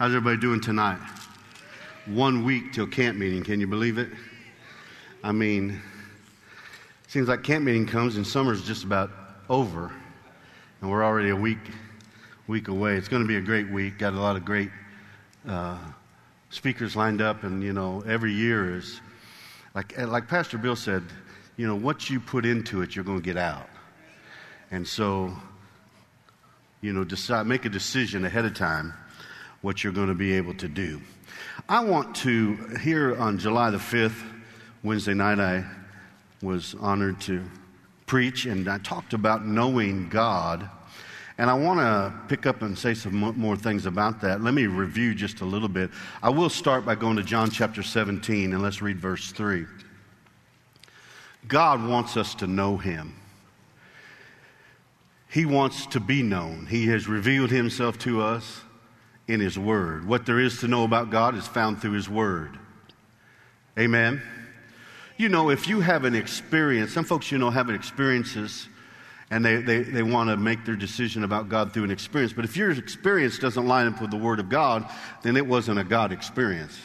How's everybody doing tonight? One week till camp meeting. Can you believe it? I mean, seems like camp meeting comes and summer's just about over, and we're already a week week away. It's going to be a great week. Got a lot of great uh, speakers lined up, and you know, every year is like like Pastor Bill said. You know, what you put into it, you're going to get out. And so, you know, decide, make a decision ahead of time what you're going to be able to do. I want to, here on July the 5th, Wednesday night, I was honored to preach and I talked about knowing God. And I want to pick up and say some more things about that. Let me review just a little bit. I will start by going to John chapter 17 and let's read verse 3. God wants us to know Him. He wants to be known. He has revealed Himself to us in His Word. What there is to know about God is found through His Word. Amen. You know, if you have an experience, some folks, you know, have experiences and they, they, they want to make their decision about God through an experience. But if your experience doesn't line up with the Word of God, then it wasn't a God experience.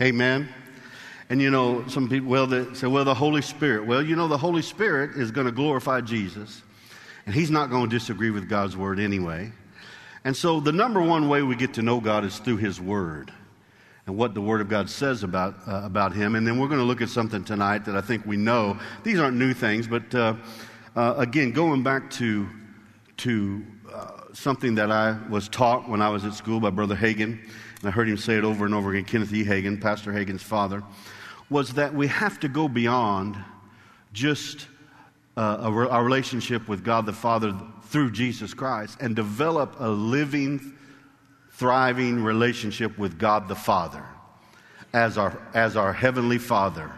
Amen. And you know, some people, well, they say, well, the Holy Spirit. Well, you know, the Holy Spirit is going to glorify Jesus, and He's not going to disagree with God's Word anyway. And so, the number one way we get to know God is through His Word and what the Word of God says about, uh, about Him. And then we're going to look at something tonight that I think we know. These aren't new things, but uh, uh, again, going back to, to uh, something that I was taught when I was at school by Brother Hagin, and I heard him say it over and over again, Kenneth E. Hagin, Pastor Hagin's father was that we have to go beyond just uh, our relationship with God the Father through Jesus Christ and develop a living, thriving relationship with God the Father as our, as our Heavenly Father.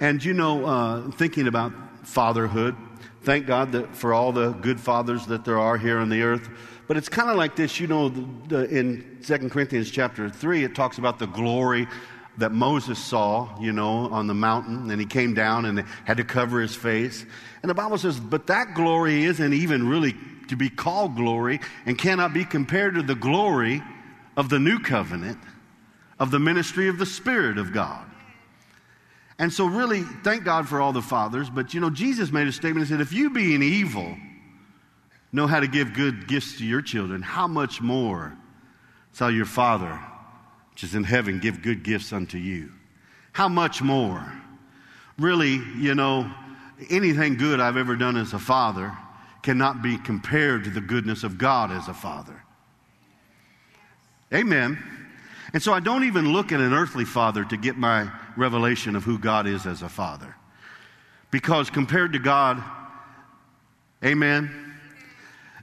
And you know, uh, thinking about fatherhood, thank God that for all the good fathers that there are here on the earth. But it's kind of like this, you know, the, the, in 2 Corinthians chapter 3, it talks about the glory that Moses saw, you know, on the mountain, and he came down and had to cover his face. And the Bible says, but that glory isn't even really to be called glory and cannot be compared to the glory of the new covenant of the ministry of the Spirit of God. And so, really, thank God for all the fathers. But, you know, Jesus made a statement and said, if you being evil know how to give good gifts to your children, how much more shall your Father which is in heaven, give good gifts unto you. How much more? Really, you know, anything good I've ever done as a father cannot be compared to the goodness of God as a father. Amen. And so I don't even look at an earthly father to get my revelation of who God is as a father. Because compared to God, amen,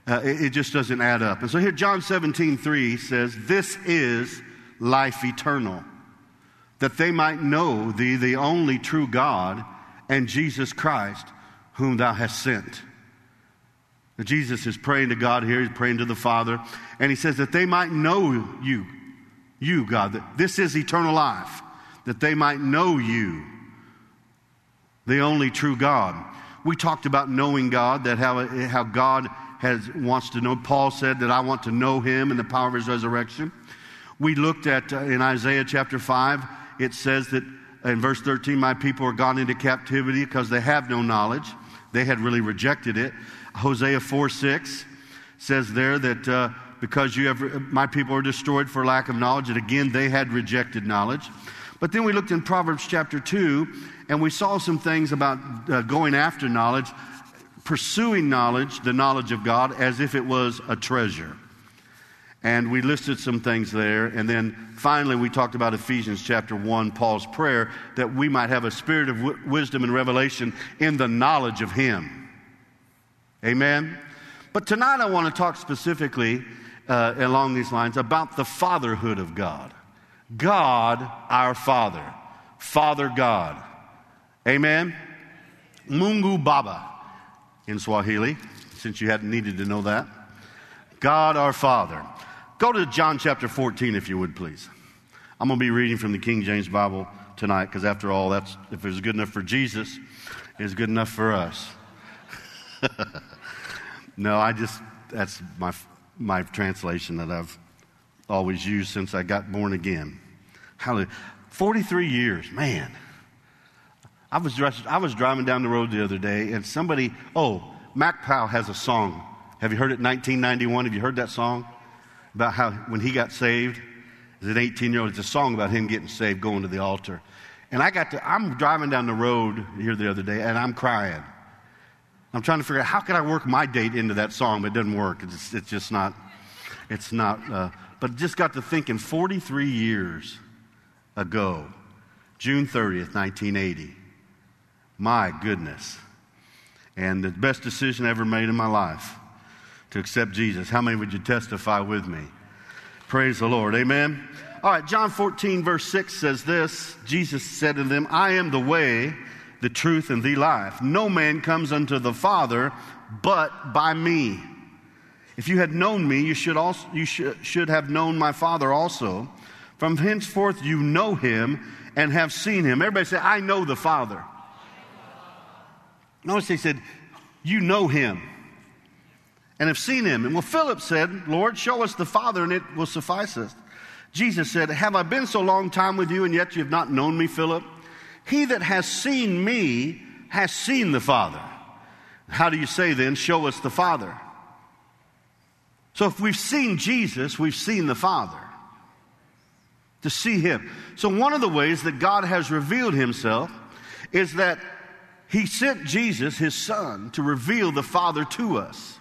uh, it, it, just doesn't add up. And so here, John 17, 3 says, This is life eternal, that they might know thee, the only true God, and Jesus Christ, whom thou hast sent. Now, Jesus is praying to God here, he's praying to the Father, and he says that they might know you, you, God, that this is eternal life, that they might know you, the only true God. We talked about knowing God, that how, how God has, wants to know. Paul said that I want to know him and the power of his resurrection. We looked at uh, in Isaiah chapter 5, it says that in verse 13, my people are gone into captivity because they have no knowledge. They had really rejected it. Hosea 4 6 says there that uh, because you have, my people are destroyed for lack of knowledge, that again they had rejected knowledge. But then we looked in Proverbs chapter 2 and we saw some things about uh, going after knowledge, pursuing knowledge, the knowledge of God, as if it was a treasure. And we listed some things there. And then finally, we talked about Ephesians chapter 1, Paul's prayer, that we might have a spirit of w- wisdom and revelation in the knowledge of Him. Amen? But tonight, I want to talk specifically uh, along these lines about the fatherhood of God. God, our Father. Father God. Amen? Mungu Baba in Swahili, since you hadn't needed to know that. God, our Father. Go to John chapter 14, if you would, please. I'm going to be reading from the King James Bible tonight because, after all, that's, if it's good enough for Jesus, it's good enough for us. no, I just, that's my, my translation that I've always used since I got born again. Hallelujah. 43 years, man. I was, I was driving down the road the other day, and somebody, oh, Mac Powell has a song. Have you heard it 1991? Have you heard that song? About how when he got saved, as an 18 year old, it's a song about him getting saved, going to the altar. And I got to, I'm driving down the road here the other day, and I'm crying. I'm trying to figure out how can I work my date into that song, but it doesn't work. It's, it's just not, it's not, uh, but just got to thinking 43 years ago, June 30th, 1980. My goodness. And the best decision I ever made in my life to accept Jesus. How many would you testify with me? Praise the Lord. Amen. All right, John 14, verse 6 says this Jesus said to them, I am the way, the truth, and the life. No man comes unto the Father but by me. If you had known me, you should, also, you should, should have known my Father also. From henceforth you know him and have seen him. Everybody say, I know the Father. Notice he said, You know him and have seen him. And well, Philip said, Lord, show us the Father, and it will suffice us. Jesus said, Have I been so long time with you, and yet you have not known me, Philip? He that has seen me has seen the Father. How do you say then, Show us the Father? So if we've seen Jesus, we've seen the Father. To see him. So one of the ways that God has revealed himself is that he sent Jesus, his son, to reveal the Father to us.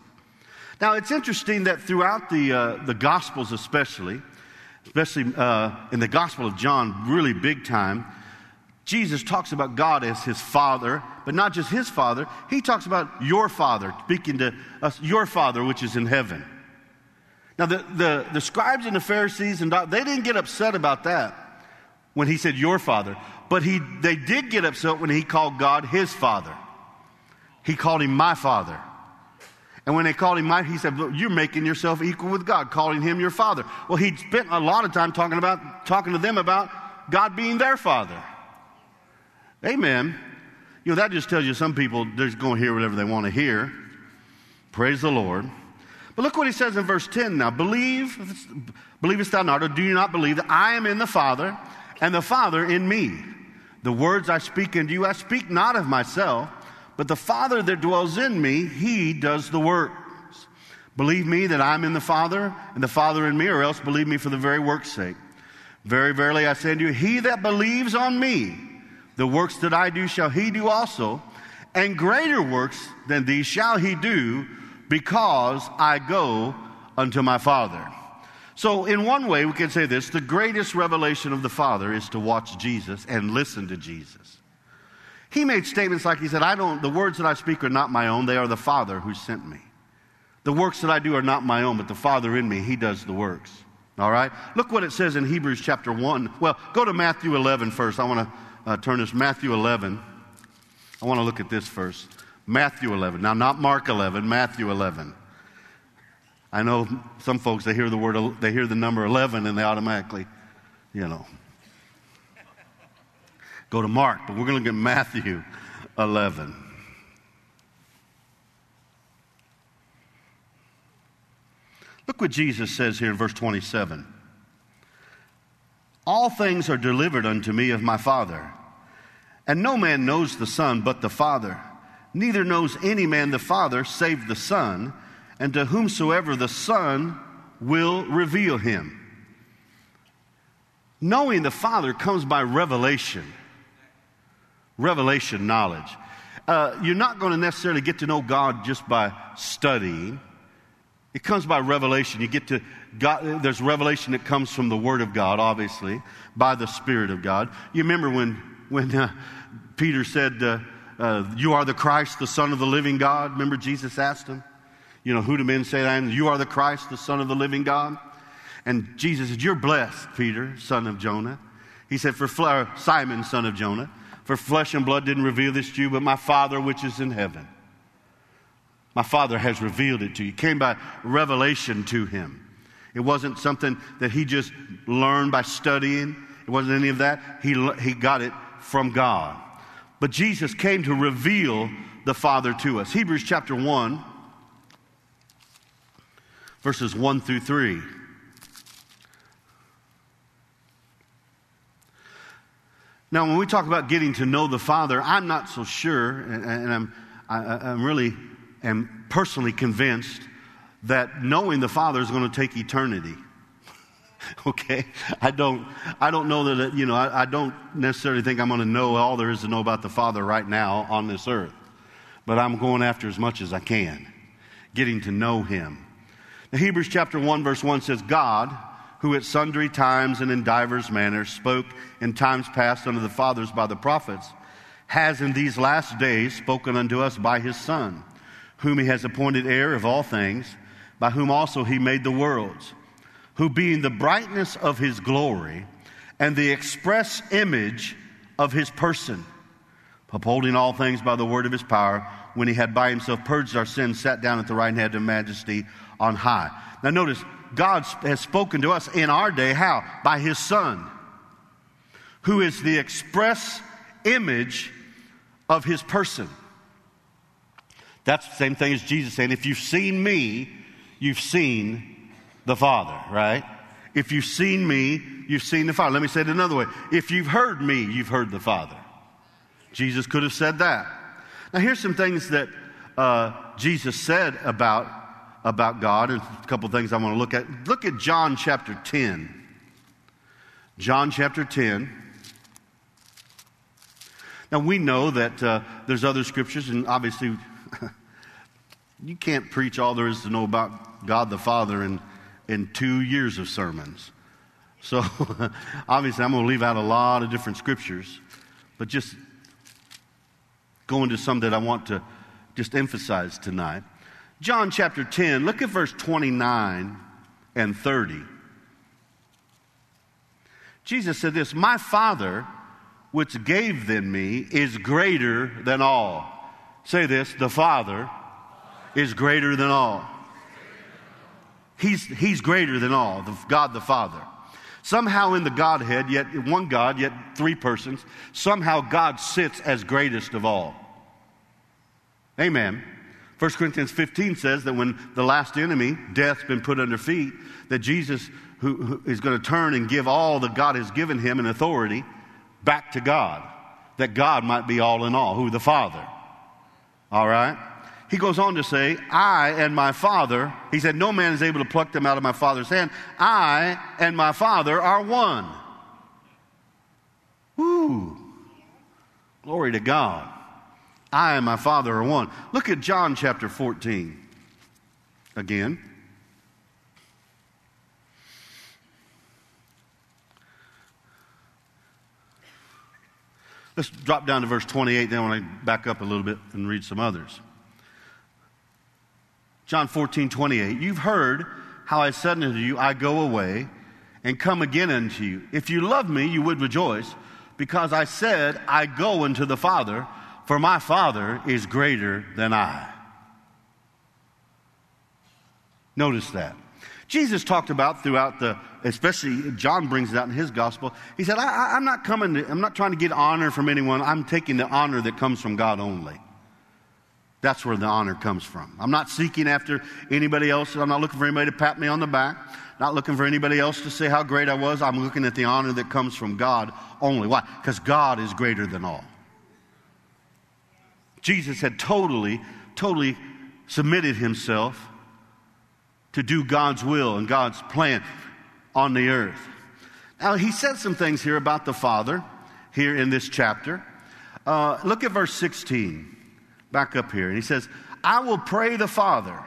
Now, it's interesting that throughout the, uh, the Gospels, especially, especially uh, in the Gospel of John, really big time, Jesus talks about God as his Father, but not just his Father. He talks about your Father, speaking to us, your Father, which is in heaven. Now, the, the, the scribes and the Pharisees, and they didn't get upset about that when he said your Father. But he, they did get upset when he called God his father. He called him my father. And when they called him my, he said, You're making yourself equal with God, calling him your father. Well, he spent a lot of time talking about talking to them about God being their father. Amen. You know, that just tells you some people they're going to hear whatever they want to hear. Praise the Lord. But look what he says in verse 10 now. Believe, believest thou not, or do you not believe that I am in the Father, and the Father in me? The words I speak unto you, I speak not of myself, but the Father that dwells in me, he does the works. Believe me that I'm in the Father, and the Father in me, or else believe me for the very work's sake. Very verily I say unto you, he that believes on me, the works that I do shall he do also, and greater works than these shall he do, because I go unto my Father. So, in one way, we can say this the greatest revelation of the Father is to watch Jesus and listen to Jesus. He made statements like he said, I don't, the words that I speak are not my own, they are the Father who sent me. The works that I do are not my own, but the Father in me, he does the works. All right? Look what it says in Hebrews chapter 1. Well, go to Matthew 11 first. I want to uh, turn this Matthew 11. I want to look at this first. Matthew 11. Now, not Mark 11, Matthew 11. I know some folks, they hear the word, they hear the number 11 and they automatically, you know, go to Mark, but we're going to look at Matthew 11. Look what Jesus says here in verse 27. All things are delivered unto me of my Father, and no man knows the Son but the Father. Neither knows any man the Father save the Son and to whomsoever the Son will reveal him. Knowing the Father comes by revelation, revelation knowledge. Uh, you're not going to necessarily get to know God just by studying. It comes by revelation. You get to God, there's revelation that comes from the Word of God, obviously, by the Spirit of God. You remember when, when uh, Peter said, uh, uh, You are the Christ, the Son of the living God? Remember Jesus asked him? You know, who do men say am? You are the Christ, the Son of the living God. And Jesus said, You're blessed, Peter, son of Jonah. He said, For Simon, son of Jonah, for flesh and blood didn't reveal this to you, but my Father which is in heaven. My Father has revealed it to you. It came by revelation to him. It wasn't something that he just learned by studying. It wasn't any of that. He, he got it from God. But Jesus came to reveal the Father to us. Hebrews chapter 1 verses 1 through 3. Now, when we talk about getting to know the Father, I'm not so sure, and, and I'm, I, I'm really am personally convinced that knowing the Father is going to take eternity. okay, I don't, I don't know that you know. I, I don't necessarily think I'm going to know all there is to know about the Father right now on this earth, but I'm going after as much as I can, getting to know Him. Now, Hebrews chapter one verse one says, "God." Who at sundry times and in divers manners spoke in times past unto the fathers by the prophets, has in these last days spoken unto us by his Son, whom he has appointed heir of all things, by whom also he made the worlds, who being the brightness of his glory and the express image of his person, upholding all things by the word of his power, when he had by himself purged our sins, sat down at the right hand of majesty on high. Now notice, God has spoken to us in our day. How? By His Son, who is the express image of His person. That's the same thing as Jesus saying, if you've seen me, you've seen the Father, right? If you've seen me, you've seen the Father. Let me say it another way. If you've heard me, you've heard the Father. Jesus could have said that. Now, here's some things that uh, Jesus said about about God. And a couple things I want to look at. Look at John chapter 10. John chapter 10. Now, we know that uh, there's other scriptures, and obviously, you can't preach all there is to know about God the Father in, in two years of sermons. So, obviously, I'm going to leave out a lot of different scriptures, but just go into some that I want to just emphasize tonight. John chapter 10, look at verse 29 and 30. Jesus said this My Father, which gave them me, is greater than all. Say this the Father is greater than all. He's, he's greater than all, the, God the Father. Somehow in the Godhead, yet one God, yet three persons, somehow God sits as greatest of all. Amen. 1 Corinthians 15 says that when the last enemy, death's been put under feet, that Jesus who, who is going to turn and give all that God has given him in authority back to God, that God might be all in all, who the Father. All right? He goes on to say, I and my Father, he said, no man is able to pluck them out of my Father's hand. I and my Father are one. Woo! Glory to God. I and my Father are one. Look at John chapter 14 again. Let's drop down to verse 28, then when I back up a little bit and read some others. John 14, 28. You've heard how I said unto you, I go away and come again unto you. If you love me, you would rejoice, because I said, I go unto the Father, for my Father is greater than I. Notice that. Jesus talked about throughout the, especially John brings it out in his gospel. He said, I, am not coming, to, I'm not trying to get honor from anyone. I'm taking the honor that comes from God only. That's where the honor comes from. I'm not seeking after anybody else. I'm not looking for anybody to pat me on the back. Not looking for anybody else to say how great I was. I'm looking at the honor that comes from God only. Why? Because God is greater than all. Jesus had totally, totally submitted himself to do God's will and God's plan on the earth. Now, he said some things here about the Father here in this chapter. Uh, look at verse 16, back up here. And he says, I will pray the Father,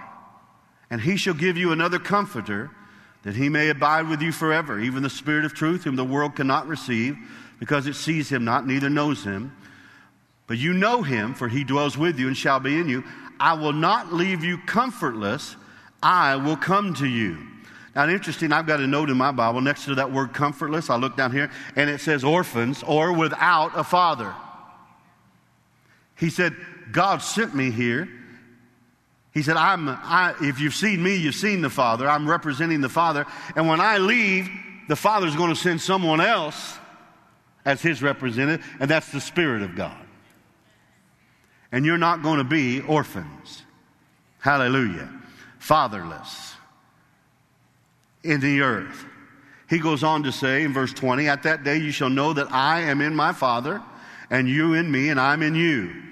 and he shall give you another comforter, that he may abide with you forever, even the Spirit of truth, whom the world cannot receive, because it sees him not, neither knows him. But you know him, for he dwells with you and shall be in you. I will not leave you comfortless. I will come to you. Now, interesting, I've got a note in my Bible next to that word comfortless. I look down here and it says orphans or without a father. He said, God sent me here. He said, I'm, I, if you've seen me, you've seen the Father. I'm representing the Father. And when I leave, the Father's going to send someone else as his representative, and that's the Spirit of God and you're not going to be orphans. Hallelujah. Fatherless in the earth. He goes on to say in verse 20, At that day you shall know that I am in my Father, and you in me, and I'm in you.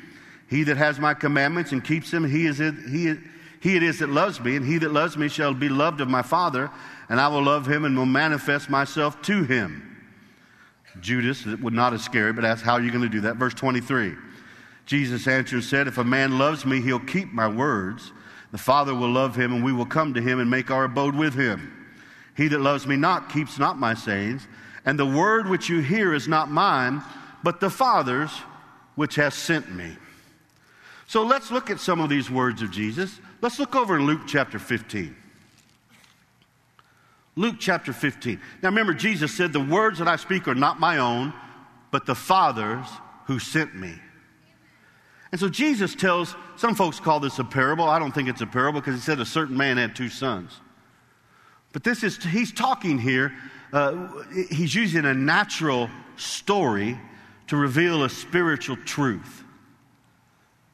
He that has my commandments and keeps them, he, is it, he, he it is that loves me, and he that loves me shall be loved of my Father, and I will love him and will manifest myself to him. Judas would not Iscariot, but asked, How are you going to do that? Verse 23. Jesus answered and said, If a man loves me, he'll keep my words. The Father will love him, and we will come to him and make our abode with him. He that loves me not keeps not my sayings, and the word which you hear is not mine, but the Father's which has sent me. So let's look at some of these words of Jesus. Let's look over in Luke chapter 15. Luke chapter 15. Now remember, Jesus said, The words that I speak are not my own, but the Father's who sent me. And so Jesus tells, some folks call this a parable. I don't think it's a parable because he said a certain man had two sons. But this is, he's talking here, uh, he's using a natural story to reveal a spiritual truth.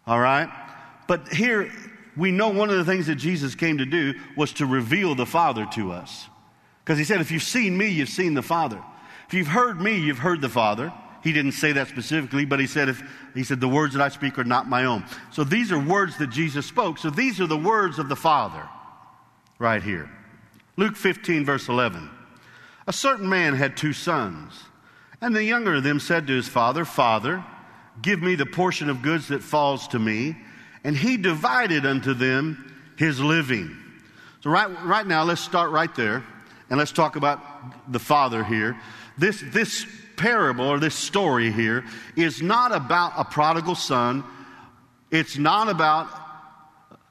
All right? But here, we know one of the things that Jesus came to do was to reveal the Father to us. Because he said, if you've seen me, you've seen the Father. If you've heard me, you've heard the Father. He didn't say that specifically, but he said, if, he said, the words that I speak are not my own. So these are words that Jesus spoke. So these are the words of the Father right here. Luke 15, verse 11. A certain man had two sons, and the younger of them said to his father, Father, give me the portion of goods that falls to me. And he divided unto them his living. So, right, right now, let's start right there. And let's talk about the father here. This, this parable or this story here is not about a prodigal son. It's not about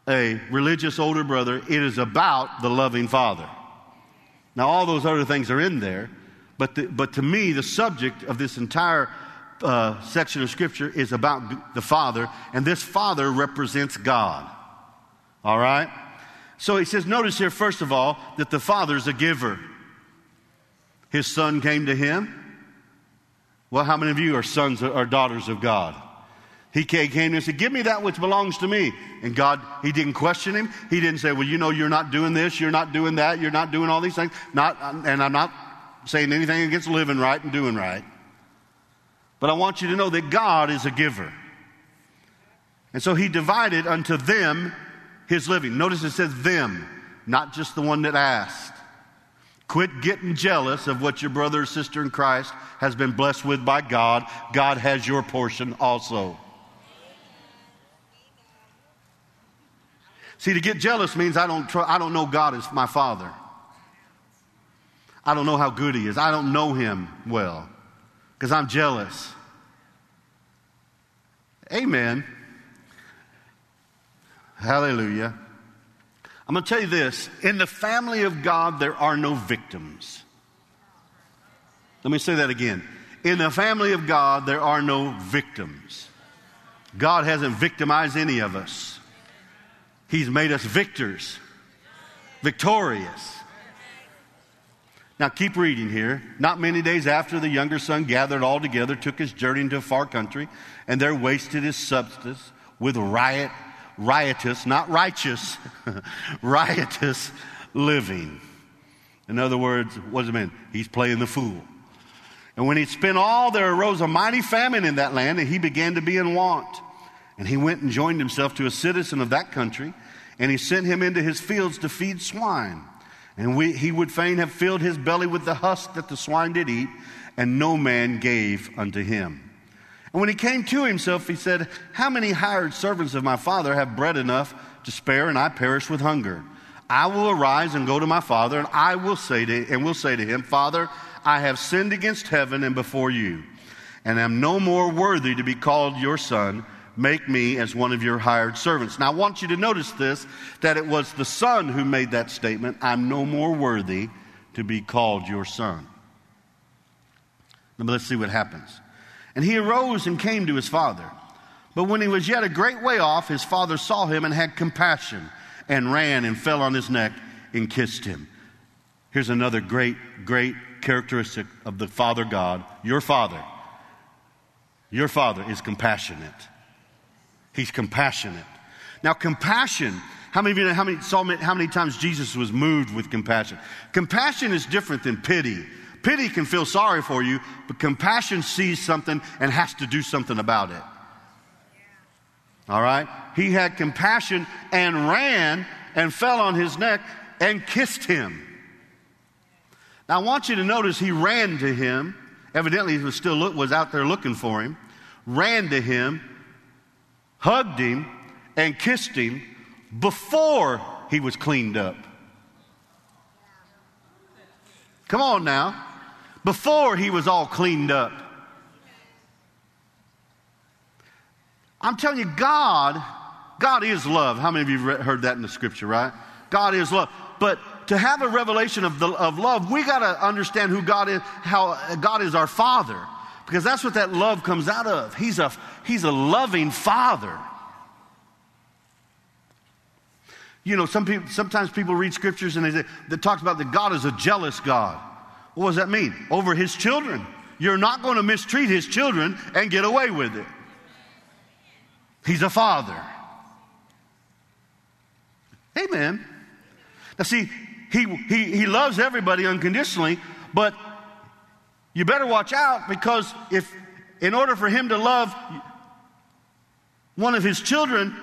a religious older brother. It is about the loving father. Now, all those other things are in there, but, the, but to me, the subject of this entire uh, section of Scripture is about the Father, and this Father represents God. All right? So he says, notice here, first of all, that the Father's a giver. His Son came to him. Well, how many of you are sons or daughters of God? He came and said, Give me that which belongs to me. And God, He didn't question him. He didn't say, Well, you know, you're not doing this, you're not doing that, you're not doing all these things. Not, and I'm not saying anything against living right and doing right. But I want you to know that God is a giver. And so He divided unto them his living. Notice it says them, not just the one that asked. Quit getting jealous of what your brother or sister in Christ has been blessed with by God. God has your portion also. See, to get jealous means I don't, tr- I don't know God as my father. I don't know how good he is. I don't know him well because I'm jealous. Amen. Hallelujah. I'm going to tell you this in the family of God, there are no victims. Let me say that again. In the family of God, there are no victims. God hasn't victimized any of us, He's made us victors, victorious. Now, keep reading here. Not many days after the younger son gathered all together, took his journey into a far country, and there wasted his substance with riot riotous, not righteous, riotous living. In other words, what does it mean? He's playing the fool. And when he'd spent all, there arose a mighty famine in that land, and he began to be in want. And he went and joined himself to a citizen of that country, and he sent him into his fields to feed swine. And we, he would fain have filled his belly with the husk that the swine did eat, and no man gave unto him. And when he came to himself, he said, How many hired servants of my father have bread enough to spare, and I perish with hunger? I will arise and go to my father, and I will say to and will say to him, Father, I have sinned against heaven and before you, and am no more worthy to be called your son. Make me as one of your hired servants. Now I want you to notice this that it was the son who made that statement, I'm no more worthy to be called your son. Now let's see what happens. And he arose and came to his father. But when he was yet a great way off, his father saw him and had compassion and ran and fell on his neck and kissed him. Here's another great, great characteristic of the Father God. Your Father. Your Father is compassionate. He's compassionate. Now, compassion How many of you know how many, saw how many times Jesus was moved with compassion? Compassion is different than pity. Pity can feel sorry for you, but compassion sees something and has to do something about it. All right? He had compassion and ran and fell on his neck and kissed him. Now I want you to notice he ran to him. Evidently he was still look, was out there looking for him. Ran to him, hugged him, and kissed him before he was cleaned up. Come on now. Before he was all cleaned up. I'm telling you, God, God is love. How many of you heard that in the scripture, right? God is love. But to have a revelation of, the, of love, we got to understand who God is, how God is our Father. Because that's what that love comes out of. He's a, he's a loving Father. You know, some people, sometimes people read scriptures and they say, that talks about that God is a jealous God. What does that mean? Over his children. You're not going to mistreat his children and get away with it. He's a father. Amen. Now, see, he, he, he loves everybody unconditionally, but you better watch out because if, in order for him to love one of his children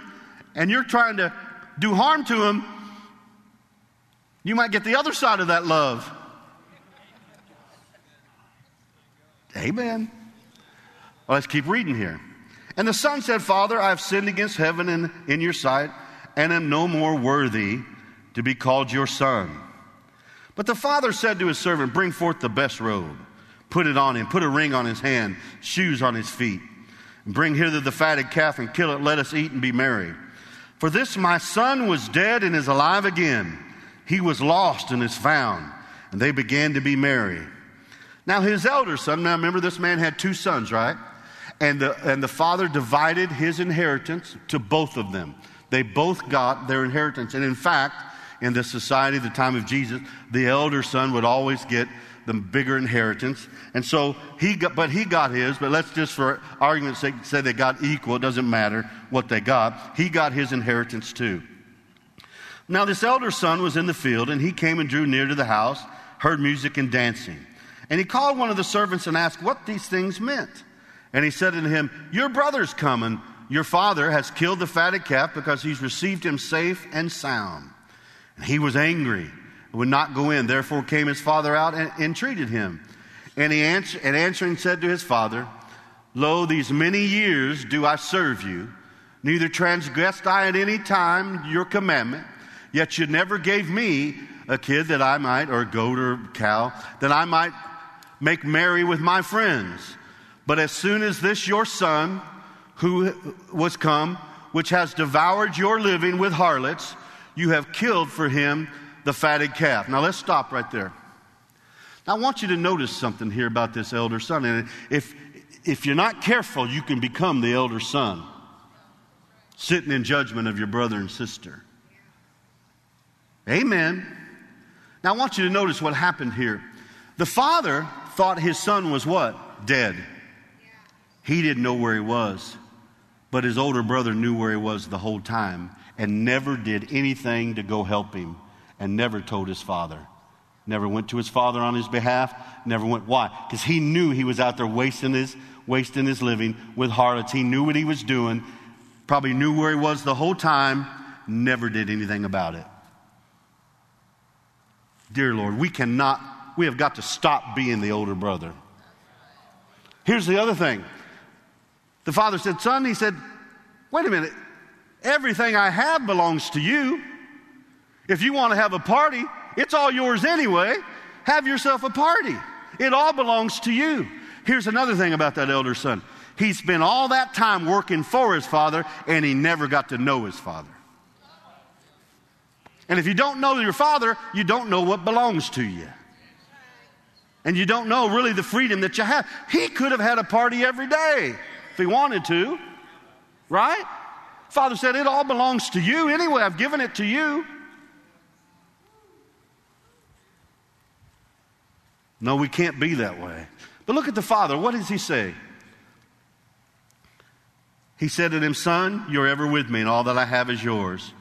and you're trying to do harm to him, you might get the other side of that love. Amen. Well, let's keep reading here. And the son said, Father, I have sinned against heaven and in your sight, and am no more worthy to be called your son. But the father said to his servant, Bring forth the best robe, put it on him, put a ring on his hand, shoes on his feet. And bring hither the fatted calf and kill it, let us eat and be merry. For this my son was dead and is alive again. He was lost and is found. And they began to be merry. Now his elder son, now remember this man had two sons, right? And the, and the father divided his inheritance to both of them. They both got their inheritance. And in fact, in the society at the time of Jesus, the elder son would always get the bigger inheritance. And so he got, but he got his, but let's just for argument's sake say they got equal. It doesn't matter what they got. He got his inheritance too. Now this elder son was in the field and he came and drew near to the house, heard music and dancing. And he called one of the servants and asked what these things meant. And he said unto him, Your brother's coming. Your father has killed the fatted calf because he's received him safe and sound. And he was angry and would not go in. Therefore came his father out and entreated him. And he answer, and answering said to his father, Lo, these many years do I serve you, neither transgressed I at any time your commandment, yet you never gave me a kid that I might, or a goat or cow, that I might make merry with my friends. But as soon as this your son, who was come, which has devoured your living with harlots, you have killed for him the fatted calf. Now let's stop right there. Now I want you to notice something here about this elder son. And if, if you're not careful, you can become the elder son, sitting in judgment of your brother and sister. Amen. Now I want you to notice what happened here. The father thought his son was what? Dead. He didn't know where he was, but his older brother knew where he was the whole time and never did anything to go help him and never told his father. Never went to his father on his behalf, never went. Why? Because he knew he was out there wasting his, wasting his living with harlots. He knew what he was doing, probably knew where he was the whole time, never did anything about it. Dear Lord, we cannot, we have got to stop being the older brother. Here's the other thing the father said, Son, he said, wait a minute. Everything I have belongs to you. If you want to have a party, it's all yours anyway. Have yourself a party. It all belongs to you. Here's another thing about that elder son. He spent all that time working for his father, and he never got to know his father. And if you don't know your father, you don't know what belongs to you. And you don't know really the freedom that you have. He could have had a party every day if he wanted to, right? Father said, It all belongs to you anyway. I've given it to you. No, we can't be that way. But look at the Father. What does he say? He said to him, Son, you're ever with me, and all that I have is yours.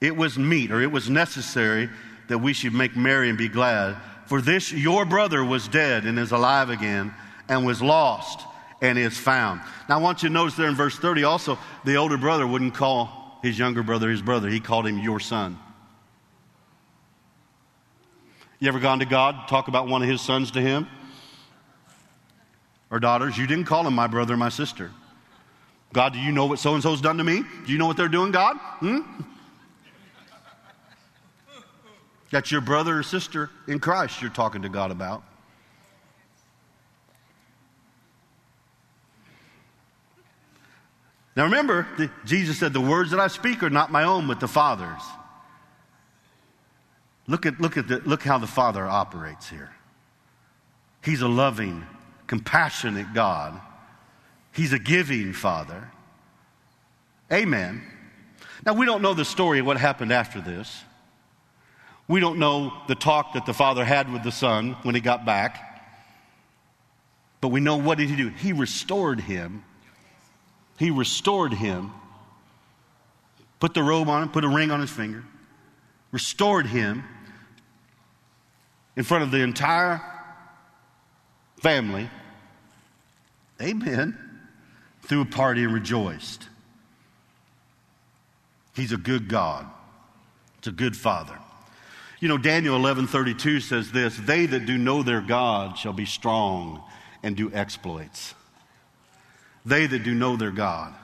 it was meet or it was necessary that we should make merry and be glad. For this your brother was dead and is alive again, and was lost and is found. Now I want you to notice there in verse 30 also, the older brother wouldn't call his younger brother his brother, he called him your son. You ever gone to God, talk about one of his sons to him? Or daughters? You didn't call him my brother, my sister. God, do you know what so and so's done to me? Do you know what they're doing, God? Hmm? That's your brother or sister in Christ you're talking to God about. Now remember, Jesus said, The words that I speak are not my own, but the Father's. Look at, look at the, look how the Father operates here. He's a loving, compassionate God. He's a giving Father. Amen. Now, we don't know the story of what happened after this. We don't know the talk that the Father had with the Son when he got back. But we know what did he do? He restored him. He restored him. Put the robe on him, put a ring on his finger. Restored him in front of the entire family. Amen. Threw a party and rejoiced. He's a good God. It's a good Father. You know, Daniel 11:32 says this, "They that do know their God shall be strong and do exploits." They that do know their God,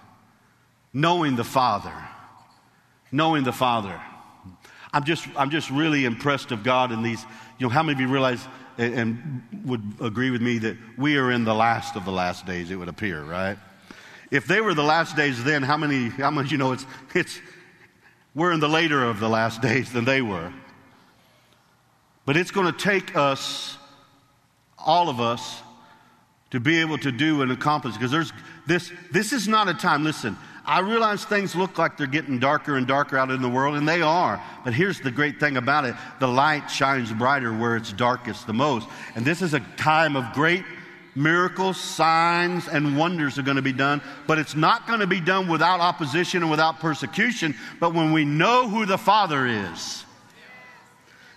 knowing the Father, knowing the Father. I'm just, I'm just really impressed of God in these. You know, how many of you realize and, and would agree with me that we are in the last of the last days, it would appear, right? If they were the last days then, how many, how much you know it's, it's, we're in the later of the last days than they were. But it's going to take us, all of us, to be able to do and accomplish. Because there's this, this is not a time, listen, I realize things look like they're getting darker and darker out in the world, and they are. But here's the great thing about it the light shines brighter where it's darkest the most. And this is a time of great miracles, signs, and wonders are going to be done. But it's not going to be done without opposition and without persecution, but when we know who the Father is.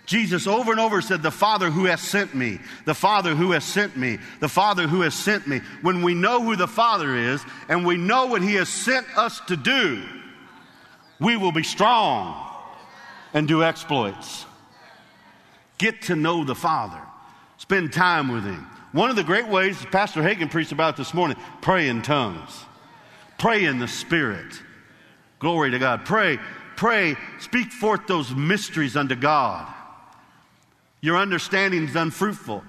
Jesus over and over said, The Father who has sent me, the Father who has sent me, the Father who has sent me. When we know who the Father is and we know what He has sent us to do, we will be strong and do exploits. Get to know the Father, spend time with Him. One of the great ways, Pastor Hagin preached about this morning, pray in tongues, pray in the Spirit. Glory to God. Pray, pray, speak forth those mysteries unto God. Your understanding is unfruitful.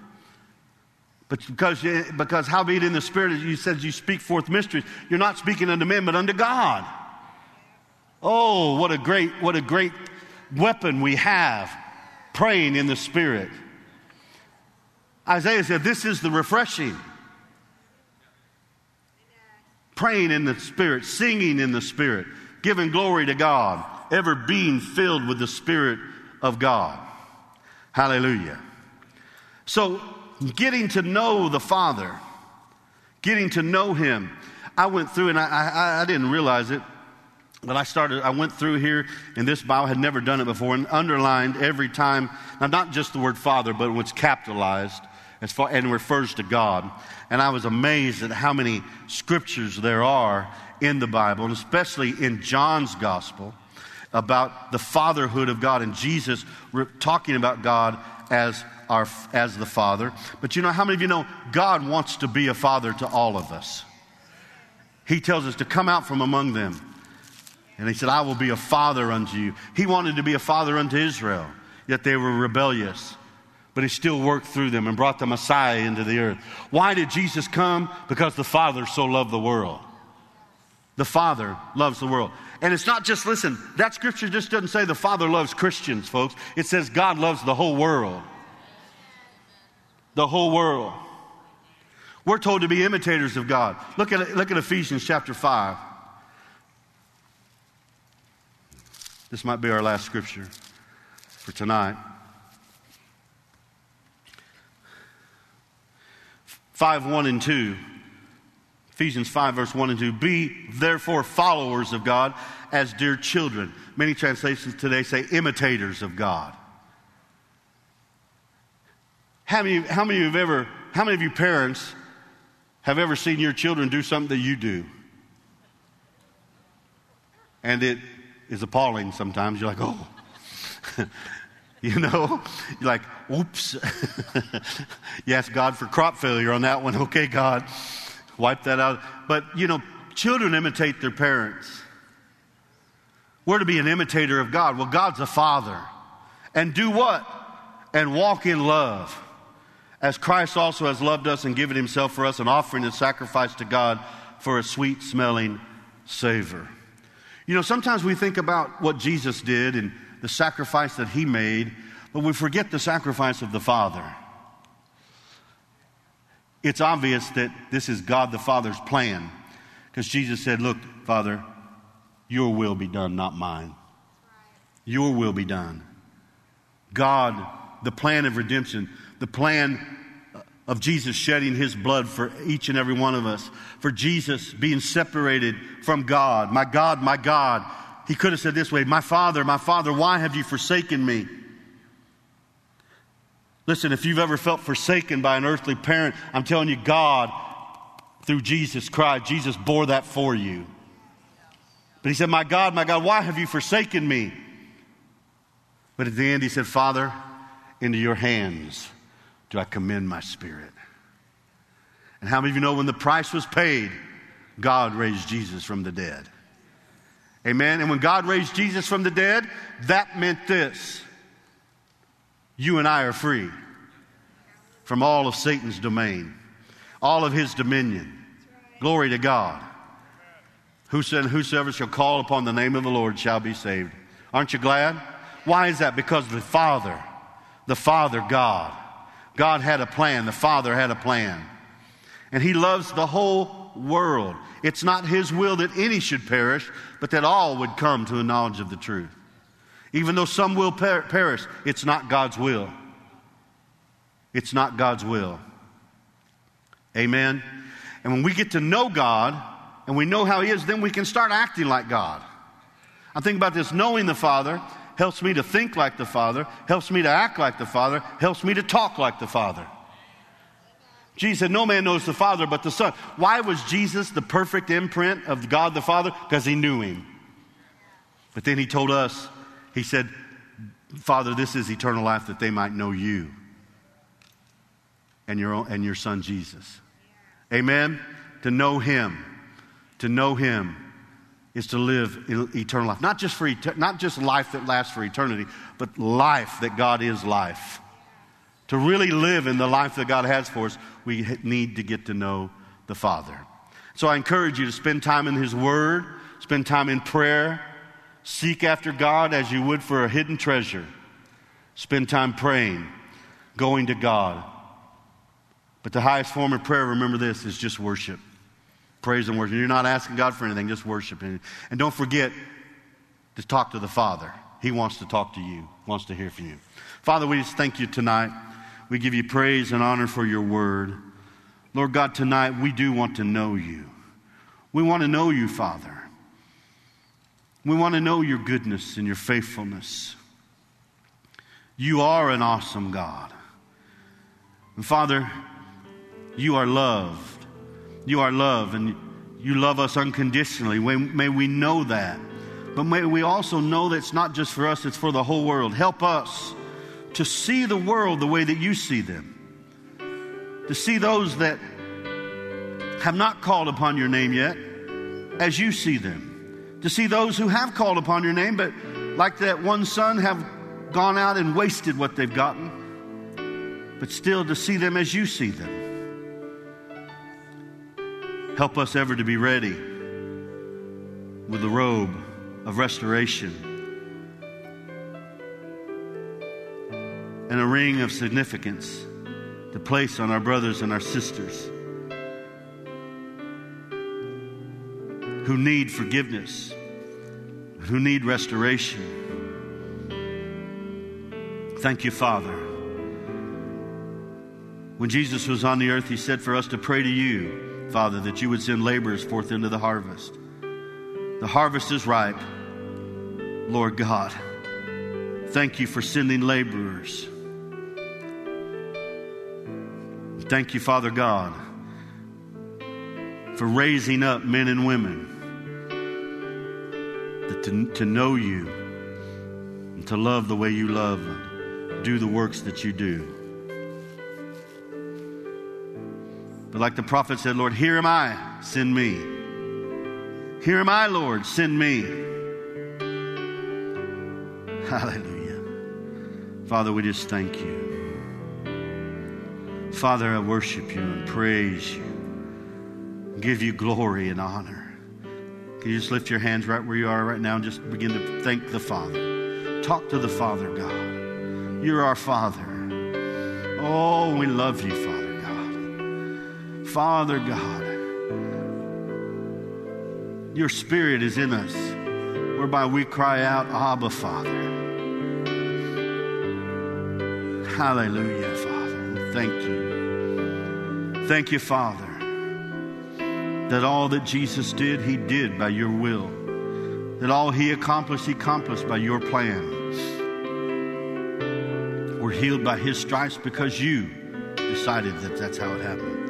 But because, you, because howbeit in the Spirit, you said you speak forth mysteries, you're not speaking unto men, but unto God. Oh, what a great, what a great weapon we have praying in the Spirit. Isaiah said, This is the refreshing. Praying in the Spirit, singing in the Spirit, giving glory to God, ever being filled with the Spirit of God. Hallelujah. So, getting to know the Father, getting to know Him. I went through, and I, I, I didn't realize it, but I started, I went through here in this Bible, had never done it before, and underlined every time, now not just the word Father, but what's capitalized as far, and refers to God. And I was amazed at how many scriptures there are in the Bible, and especially in John's Gospel about the fatherhood of God and Jesus talking about God as our as the father. But you know how many of you know God wants to be a father to all of us? He tells us to come out from among them. And he said, I will be a father unto you. He wanted to be a father unto Israel, yet they were rebellious. But he still worked through them and brought the Messiah into the earth. Why did Jesus come? Because the Father so loved the world. The Father loves the world. And it's not just, listen, that scripture just doesn't say the Father loves Christians, folks. It says God loves the whole world. The whole world. We're told to be imitators of God. Look at, look at Ephesians chapter 5. This might be our last scripture for tonight. 5 1 and 2. Ephesians 5, verse 1 and 2. Be therefore followers of God as dear children. Many translations today say imitators of God. How many, how many of you ever, how many of you parents have ever seen your children do something that you do? And it is appalling sometimes. You're like, oh. you know? You're like, oops. you ask God for crop failure on that one. Okay, God wipe that out. But, you know, children imitate their parents. We're to be an imitator of God. Well, God's a father. And do what? And walk in love. As Christ also has loved us and given himself for us, an offering and sacrifice to God for a sweet smelling savor. You know, sometimes we think about what Jesus did and the sacrifice that he made, but we forget the sacrifice of the Father it's obvious that this is God the Father's plan. Because Jesus said, Look, Father, your will be done, not mine. Your will be done. God, the plan of redemption, the plan of Jesus shedding his blood for each and every one of us, for Jesus being separated from God. My God, my God. He could have said this way My Father, my Father, why have you forsaken me? Listen, if you've ever felt forsaken by an earthly parent, I'm telling you, God, through Jesus Christ, Jesus bore that for you. But he said, My God, my God, why have you forsaken me? But at the end, he said, Father, into your hands do I commend my spirit. And how many of you know when the price was paid, God raised Jesus from the dead? Amen. And when God raised Jesus from the dead, that meant this you and I are free from all of Satan's domain, all of his dominion. Glory to God. Whosoever shall call upon the name of the Lord shall be saved. Aren't you glad? Why is that? Because the Father, the Father God, God had a plan. The Father had a plan. And He loves the whole world. It's not His will that any should perish, but that all would come to a knowledge of the truth. Even though some will per- perish, it's not God's will. It's not God's will. Amen. And when we get to know God and we know how He is, then we can start acting like God. I think about this knowing the Father helps me to think like the Father, helps me to act like the Father, helps me to talk like the Father. Jesus said, No man knows the Father but the Son. Why was Jesus the perfect imprint of God the Father? Because he knew him. But then he told us, he said, Father, this is eternal life that they might know you and your, own, and your son Jesus. Amen? To know him. To know him is to live eternal life. Not just, for, not just life that lasts for eternity, but life that God is life. To really live in the life that God has for us, we need to get to know the Father. So I encourage you to spend time in His Word, spend time in prayer, Seek after God as you would for a hidden treasure. Spend time praying, going to God. But the highest form of prayer, remember this, is just worship. Praise and worship. You're not asking God for anything, just worship. And don't forget to talk to the Father. He wants to talk to you, wants to hear from you. Father, we just thank you tonight. We give you praise and honor for your word. Lord God, tonight we do want to know you. We want to know you, Father. We want to know your goodness and your faithfulness. You are an awesome God. And Father, you are loved. You are love, and you love us unconditionally. May we know that. But may we also know that it's not just for us, it's for the whole world. Help us to see the world the way that you see them. To see those that have not called upon your name yet as you see them to see those who have called upon your name, but like that one son, have gone out and wasted what they've gotten, but still to see them as you see them. Help us ever to be ready with the robe of restoration and a ring of significance to place on our brothers and our sisters. Who need forgiveness, who need restoration. Thank you, Father. When Jesus was on the earth, he said for us to pray to you Father, that you would send laborers forth into the harvest. The harvest is ripe, Lord God. Thank you for sending laborers. Thank you, Father God, for raising up men and women to, to know you and to love the way you love, do the works that you do. But like the prophet said, Lord, here am I, send me. Here am I, Lord, send me. Hallelujah. Father, we just thank you. Father, I worship you and praise you, give you glory and honor. Can you just lift your hands right where you are right now and just begin to thank the Father? Talk to the Father, God. You're our Father. Oh, we love you, Father. God. Father God, your Spirit is in us, whereby we cry out, Abba, Father. Hallelujah, Father. Thank you. Thank you, Father, that all that Jesus did, he did by your will. That all he accomplished, he accomplished by your plan. We're healed by his stripes because you decided that that's how it happened.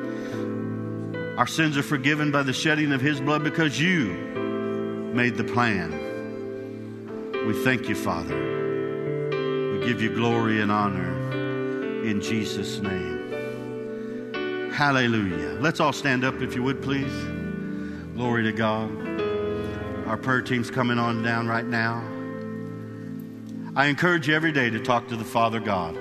Our sins are forgiven by the shedding of His blood because you made the plan. We thank you, Father. We give you glory and honor in Jesus' name. Hallelujah. Let's all stand up if you would, please. Glory to God. Our prayer team's coming on down right now. I encourage you every day to talk to the Father God.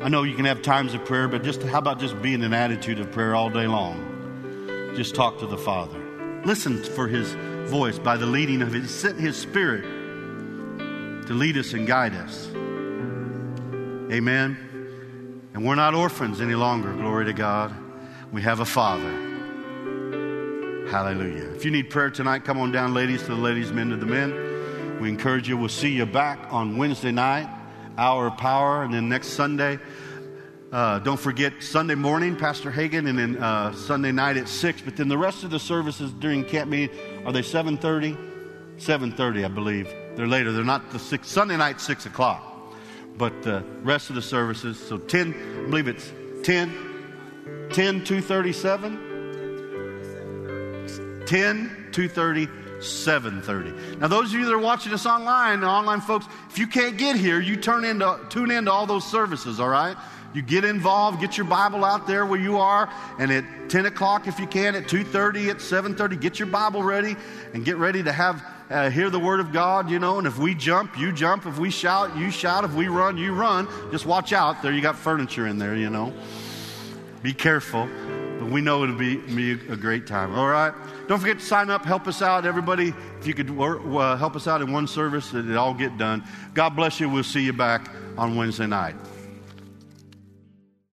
I know you can have times of prayer, but just how about just being an attitude of prayer all day long? Just talk to the Father. Listen for His voice by the leading of His, His Spirit to lead us and guide us. Amen. And we're not orphans any longer, glory to God. We have a Father. Hallelujah. If you need prayer tonight, come on down, ladies, to the ladies, men to the men. We encourage you. We'll see you back on Wednesday night hour of power. And then next Sunday, uh, don't forget Sunday morning, Pastor Hagin, and then uh, Sunday night at 6. But then the rest of the services during camp meeting, are they 7.30? 7.30, I believe. They're later. They're not the six, Sunday night, 6 o'clock. But the rest of the services, so 10, I believe it's 10, 10, 237? 10, 230, 7:30. Now, those of you that are watching us online, the online folks, if you can't get here, you turn into tune into all those services. All right, you get involved, get your Bible out there where you are, and at 10 o'clock if you can, at 2:30, at 7:30, get your Bible ready and get ready to have uh, hear the word of God. You know, and if we jump, you jump. If we shout, you shout. If we run, you run. Just watch out. There, you got furniture in there. You know, be careful. But we know it'll be, be a great time. All right. Don't forget to sign up, help us out. Everybody, if you could uh, help us out in one service, it'll all get done. God bless you. We'll see you back on Wednesday night.